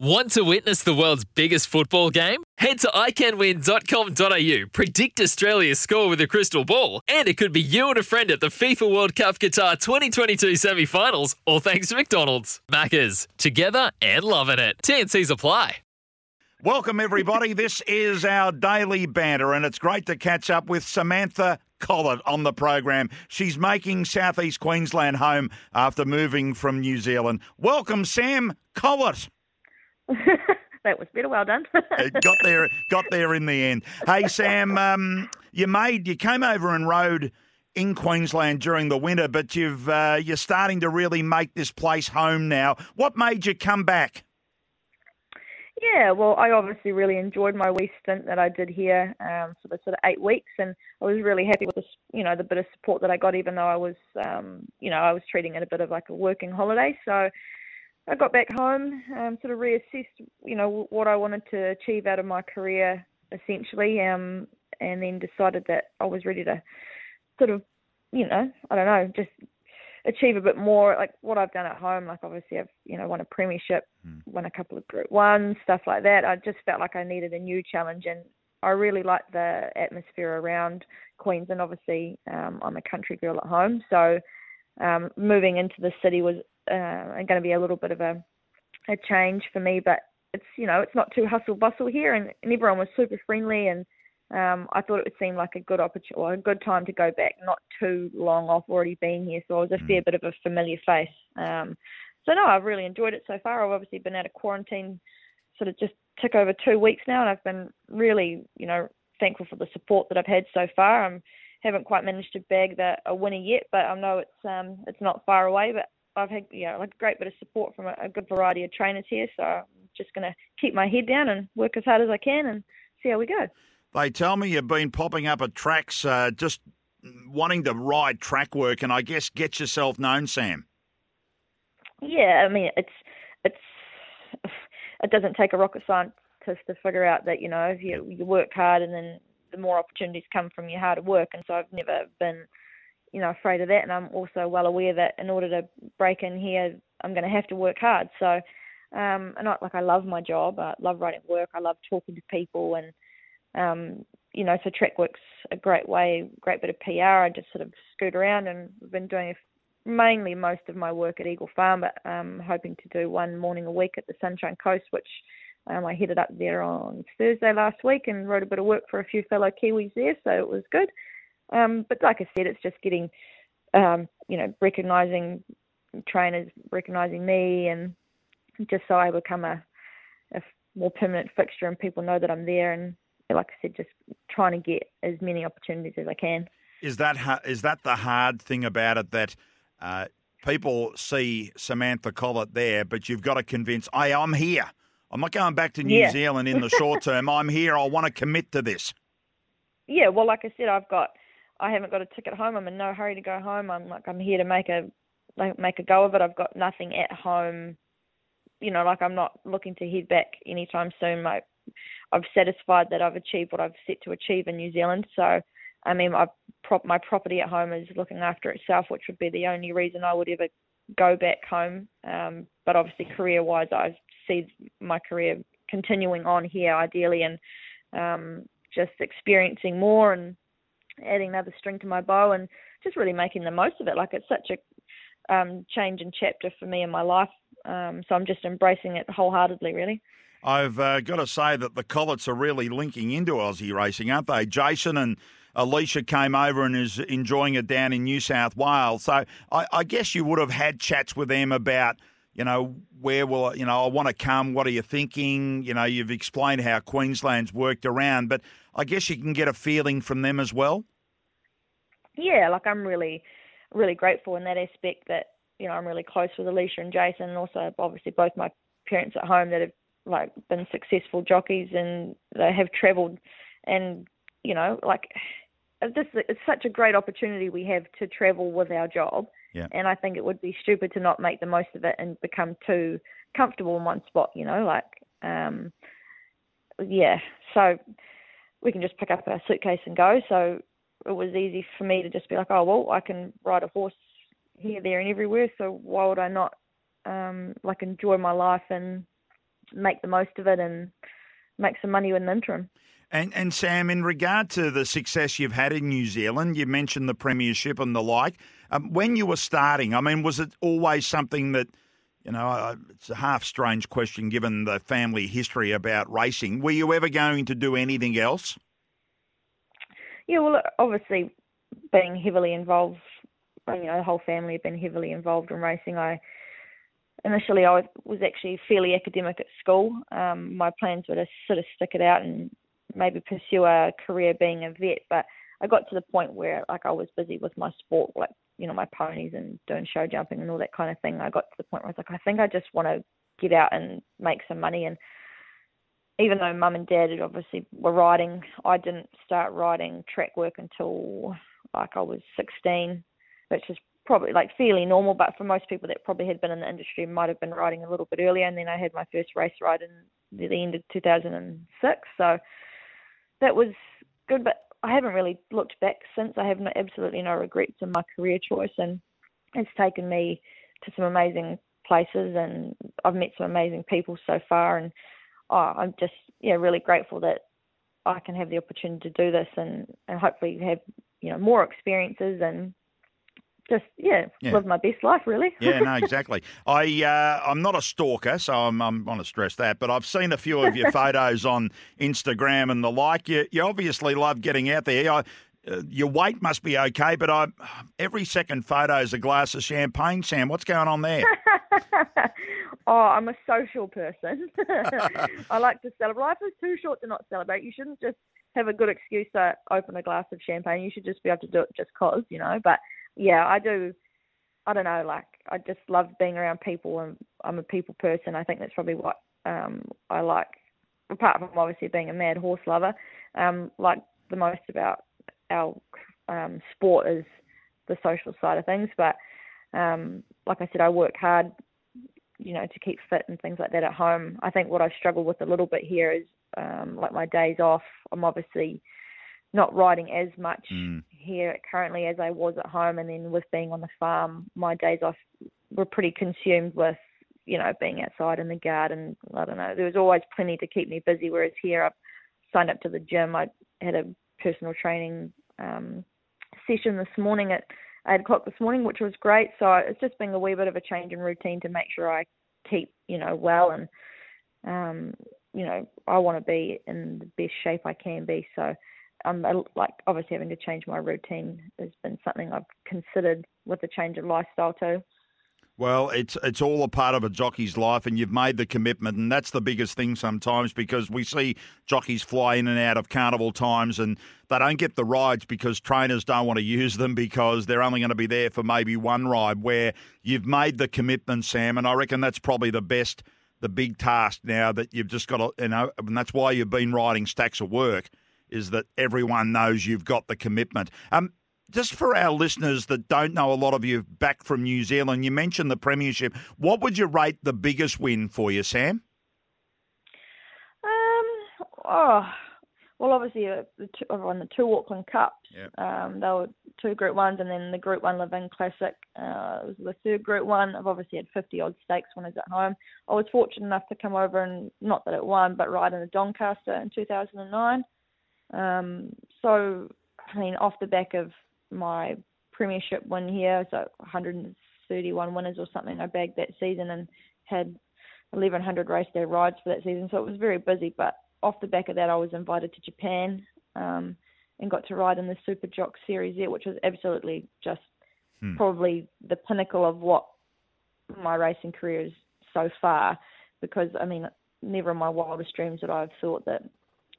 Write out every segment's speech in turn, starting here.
Want to witness the world's biggest football game? Head to iCanWin.com.au, predict Australia's score with a crystal ball, and it could be you and a friend at the FIFA World Cup Qatar 2022 semi finals, all thanks to McDonald's. Maccas, together and loving it. TNC's apply. Welcome, everybody. This is our daily banter, and it's great to catch up with Samantha Collett on the program. She's making Southeast Queensland home after moving from New Zealand. Welcome, Sam Collett. that was better. Well done. got there, got there in the end. Hey, Sam, um, you made, you came over and rode in Queensland during the winter, but you've uh, you're starting to really make this place home now. What made you come back? Yeah, well, I obviously really enjoyed my wee stint that I did here um, for the sort of eight weeks, and I was really happy with the, you know, the bit of support that I got, even though I was, um, you know, I was treating it a bit of like a working holiday. So I got back home, um, sort of reassessed, you know, what I wanted to achieve out of my career, essentially, um, and then decided that I was ready to sort of, you know, I don't know, just achieve a bit more, like what I've done at home. Like obviously, I've you know won a premiership, mm. won a couple of Group One, stuff like that. I just felt like I needed a new challenge, and I really like the atmosphere around Queensland. Obviously, um, I'm a country girl at home, so um, moving into the city was uh, going to be a little bit of a a change for me. But it's you know it's not too hustle bustle here, and, and everyone was super friendly, and um, I thought it would seem like a good opportunity, or a good time to go back, not too long off already being here. So I was a fair mm. bit of a familiar face. Um, so no, I've really enjoyed it so far. I've obviously been out of quarantine, sort of just took over two weeks now, and I've been really, you know, thankful for the support that I've had so far. I haven't quite managed to bag the, a winner yet, but I know it's um, it's not far away. But I've had yeah like a great bit of support from a, a good variety of trainers here, so I'm just going to keep my head down and work as hard as I can and see how we go. They tell me you've been popping up at tracks, uh, just wanting to ride track work, and I guess get yourself known, Sam. Yeah, I mean it's it's it doesn't take a rocket scientist to figure out that you know if you you work hard and then the more opportunities come from your harder work, and so I've never been you know afraid of that, and I'm also well aware that in order to break in here, I'm going to have to work hard. So, um, and not like I love my job, I love writing work, I love talking to people, and um, you know, so track work's a great way, great bit of PR. I just sort of scoot around, and I've been doing mainly most of my work at Eagle Farm, but um, hoping to do one morning a week at the Sunshine Coast, which um, I headed up there on Thursday last week and wrote a bit of work for a few fellow Kiwis there, so it was good. Um, but like I said, it's just getting, um, you know, recognising trainers, recognising me, and just so I become a, a more permanent fixture and people know that I'm there and like I said, just trying to get as many opportunities as I can. Is that is that the hard thing about it that uh, people see Samantha Collett there, but you've got to convince, hey, I'm here. I'm not going back to New yeah. Zealand in the short term. I'm here. I want to commit to this. Yeah, well, like I said, I've got, I haven't got a ticket home. I'm in no hurry to go home. I'm like, I'm here to make a, like, make a go of it. I've got nothing at home. You know, like I'm not looking to head back anytime soon. My I've satisfied that I've achieved what I've set to achieve in New Zealand. So, I mean, I've prop, my property at home is looking after itself, which would be the only reason I would ever go back home. Um, but obviously, career-wise, I see my career continuing on here, ideally, and um, just experiencing more and adding another string to my bow, and just really making the most of it. Like it's such a um, change and chapter for me in my life. Um, so I'm just embracing it wholeheartedly, really. I've uh, got to say that the Colletts are really linking into Aussie racing, aren't they? Jason and Alicia came over and is enjoying it down in New South Wales. So I, I guess you would have had chats with them about, you know, where will you know I want to come? What are you thinking? You know, you've explained how Queensland's worked around, but I guess you can get a feeling from them as well. Yeah, like I'm really, really grateful in that aspect that you know I'm really close with Alicia and Jason, and also obviously both my parents at home that have like been successful jockeys and they have travelled, and you know, like this it's such a great opportunity we have to travel with our job. Yeah. And I think it would be stupid to not make the most of it and become too comfortable in one spot. You know, like um, yeah. So we can just pick up a suitcase and go. So it was easy for me to just be like, oh well, I can ride a horse here, there, and everywhere. So why would I not um, like enjoy my life and make the most of it and make some money in the interim? And and Sam, in regard to the success you've had in New Zealand, you mentioned the premiership and the like. Um, when you were starting, I mean, was it always something that you know? It's a half strange question given the family history about racing. Were you ever going to do anything else? Yeah, well, obviously, being heavily involved, you know, the whole family have been heavily involved in racing. I initially I was actually fairly academic at school. Um, my plans were to sort of stick it out and maybe pursue a career being a vet, but I got to the point where like I was busy with my sport, like you know my ponies and doing show jumping and all that kind of thing. I got to the point where I was like, I think I just want to get out and make some money and even though mum and dad obviously were riding, I didn't start riding track work until like I was 16, which is probably like fairly normal. But for most people that probably had been in the industry, might have been riding a little bit earlier. And then I had my first race ride in the end of 2006, so that was good. But I haven't really looked back since. I have no, absolutely no regrets in my career choice, and it's taken me to some amazing places, and I've met some amazing people so far, and oh, I'm just yeah really grateful that I can have the opportunity to do this and, and hopefully have you know more experiences and just yeah, yeah, live my best life really. yeah, no, exactly. I uh, I'm not a stalker, so I'm I'm want to stress that. But I've seen a few of your photos on Instagram and the like. You you obviously love getting out there. I, uh, your weight must be okay, but I every second photo is a glass of champagne. Sam, what's going on there? oh, I'm a social person. I like to celebrate. Life is too short to not celebrate. You shouldn't just have a good excuse to open a glass of champagne. You should just be able to do it just cause, you know. But yeah, I do. I don't know. Like I just love being around people, and I'm a people person. I think that's probably what um, I like. Apart from obviously being a mad horse lover, um, like the most about our um, sport is the social side of things. But um, like I said, I work hard, you know, to keep fit and things like that at home. I think what I struggle with a little bit here is um, like my days off. I'm obviously not riding as much mm. here currently as I was at home, and then with being on the farm, my days off were pretty consumed with you know being outside in the garden. I don't know. There was always plenty to keep me busy. Whereas here, I signed up to the gym. I had a personal training um, session this morning at eight o'clock this morning, which was great. So it's just been a wee bit of a change in routine to make sure I keep, you know, well and, um, you know, I want to be in the best shape I can be. So um, like obviously having to change my routine has been something I've considered with the change of lifestyle too. Well, it's it's all a part of a jockey's life, and you've made the commitment, and that's the biggest thing sometimes because we see jockeys fly in and out of carnival times, and they don't get the rides because trainers don't want to use them because they're only going to be there for maybe one ride. Where you've made the commitment, Sam, and I reckon that's probably the best, the big task now that you've just got to, you know, and that's why you've been writing stacks of work, is that everyone knows you've got the commitment. Um, just for our listeners that don't know a lot of you back from New Zealand, you mentioned the Premiership. What would you rate the biggest win for you, Sam? Um, oh, well, obviously uh, the two, I won the two Auckland Cups. Yep. Um, they were two Group Ones, and then the Group One Levin Classic uh, was the third Group One. I've obviously had 50 odd stakes when I was at home. I was fortunate enough to come over and not that it won, but ride in the Doncaster in 2009. Um, so, I mean, off the back of my premiership win here, so 131 winners or something I bagged that season and had 1100 race day rides for that season. So it was very busy, but off the back of that, I was invited to Japan um, and got to ride in the Super Jock Series there, which was absolutely just hmm. probably the pinnacle of what my racing career is so far. Because I mean, never in my wildest dreams would I have thought that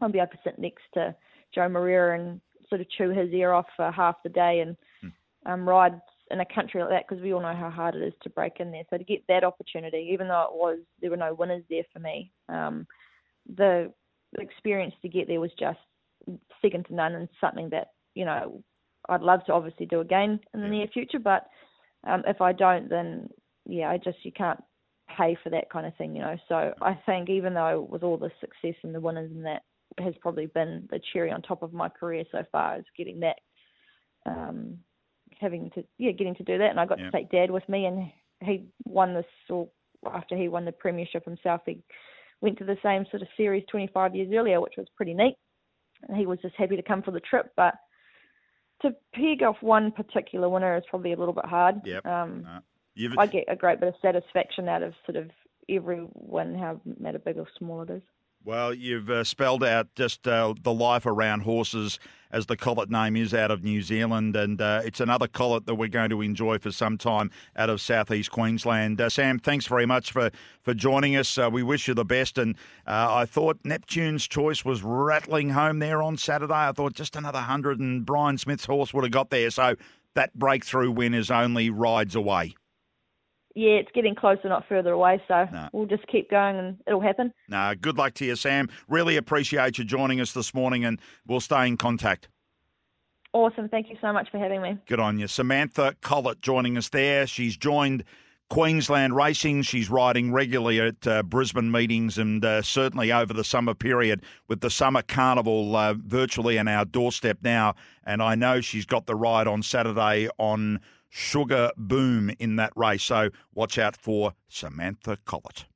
I'd be able to sit next to Joao Moreira and sort of chew his ear off for half the day and hmm. um, ride in a country like that because we all know how hard it is to break in there. So to get that opportunity, even though it was there were no winners there for me, um, the experience to get there was just second to none and something that you know I'd love to obviously do again in the yeah. near future. But um, if I don't, then yeah, I just you can't pay for that kind of thing, you know. So I think even though with all the success and the winners and that has probably been the cherry on top of my career so far is getting that um having to yeah, getting to do that and I got yeah. to take dad with me and he won this or after he won the premiership himself he went to the same sort of series 25 years earlier which was pretty neat and he was just happy to come for the trip but to peg off one particular winner is probably a little bit hard yep. um no. I get a great bit of satisfaction out of sort of everyone, how matter big or small it is. Well, you've uh, spelled out just uh, the life around horses, as the Collett name is out of New Zealand, and uh, it's another Collett that we're going to enjoy for some time out of southeast Queensland. Uh, Sam, thanks very much for, for joining us. Uh, we wish you the best, and uh, I thought Neptune's choice was rattling home there on Saturday. I thought just another hundred, and Brian Smith's horse would have got there. So that breakthrough win is only rides away yeah, it's getting closer, not further away. So no. we'll just keep going and it'll happen. No, good luck to you, Sam. Really appreciate you joining us this morning and we'll stay in contact. Awesome. Thank you so much for having me. Good on you. Samantha Collett joining us there. She's joined Queensland Racing. She's riding regularly at uh, Brisbane meetings and uh, certainly over the summer period with the Summer Carnival uh, virtually on our doorstep now. And I know she's got the ride on Saturday on Sugar Boom in that race. So watch out for Samantha Collett.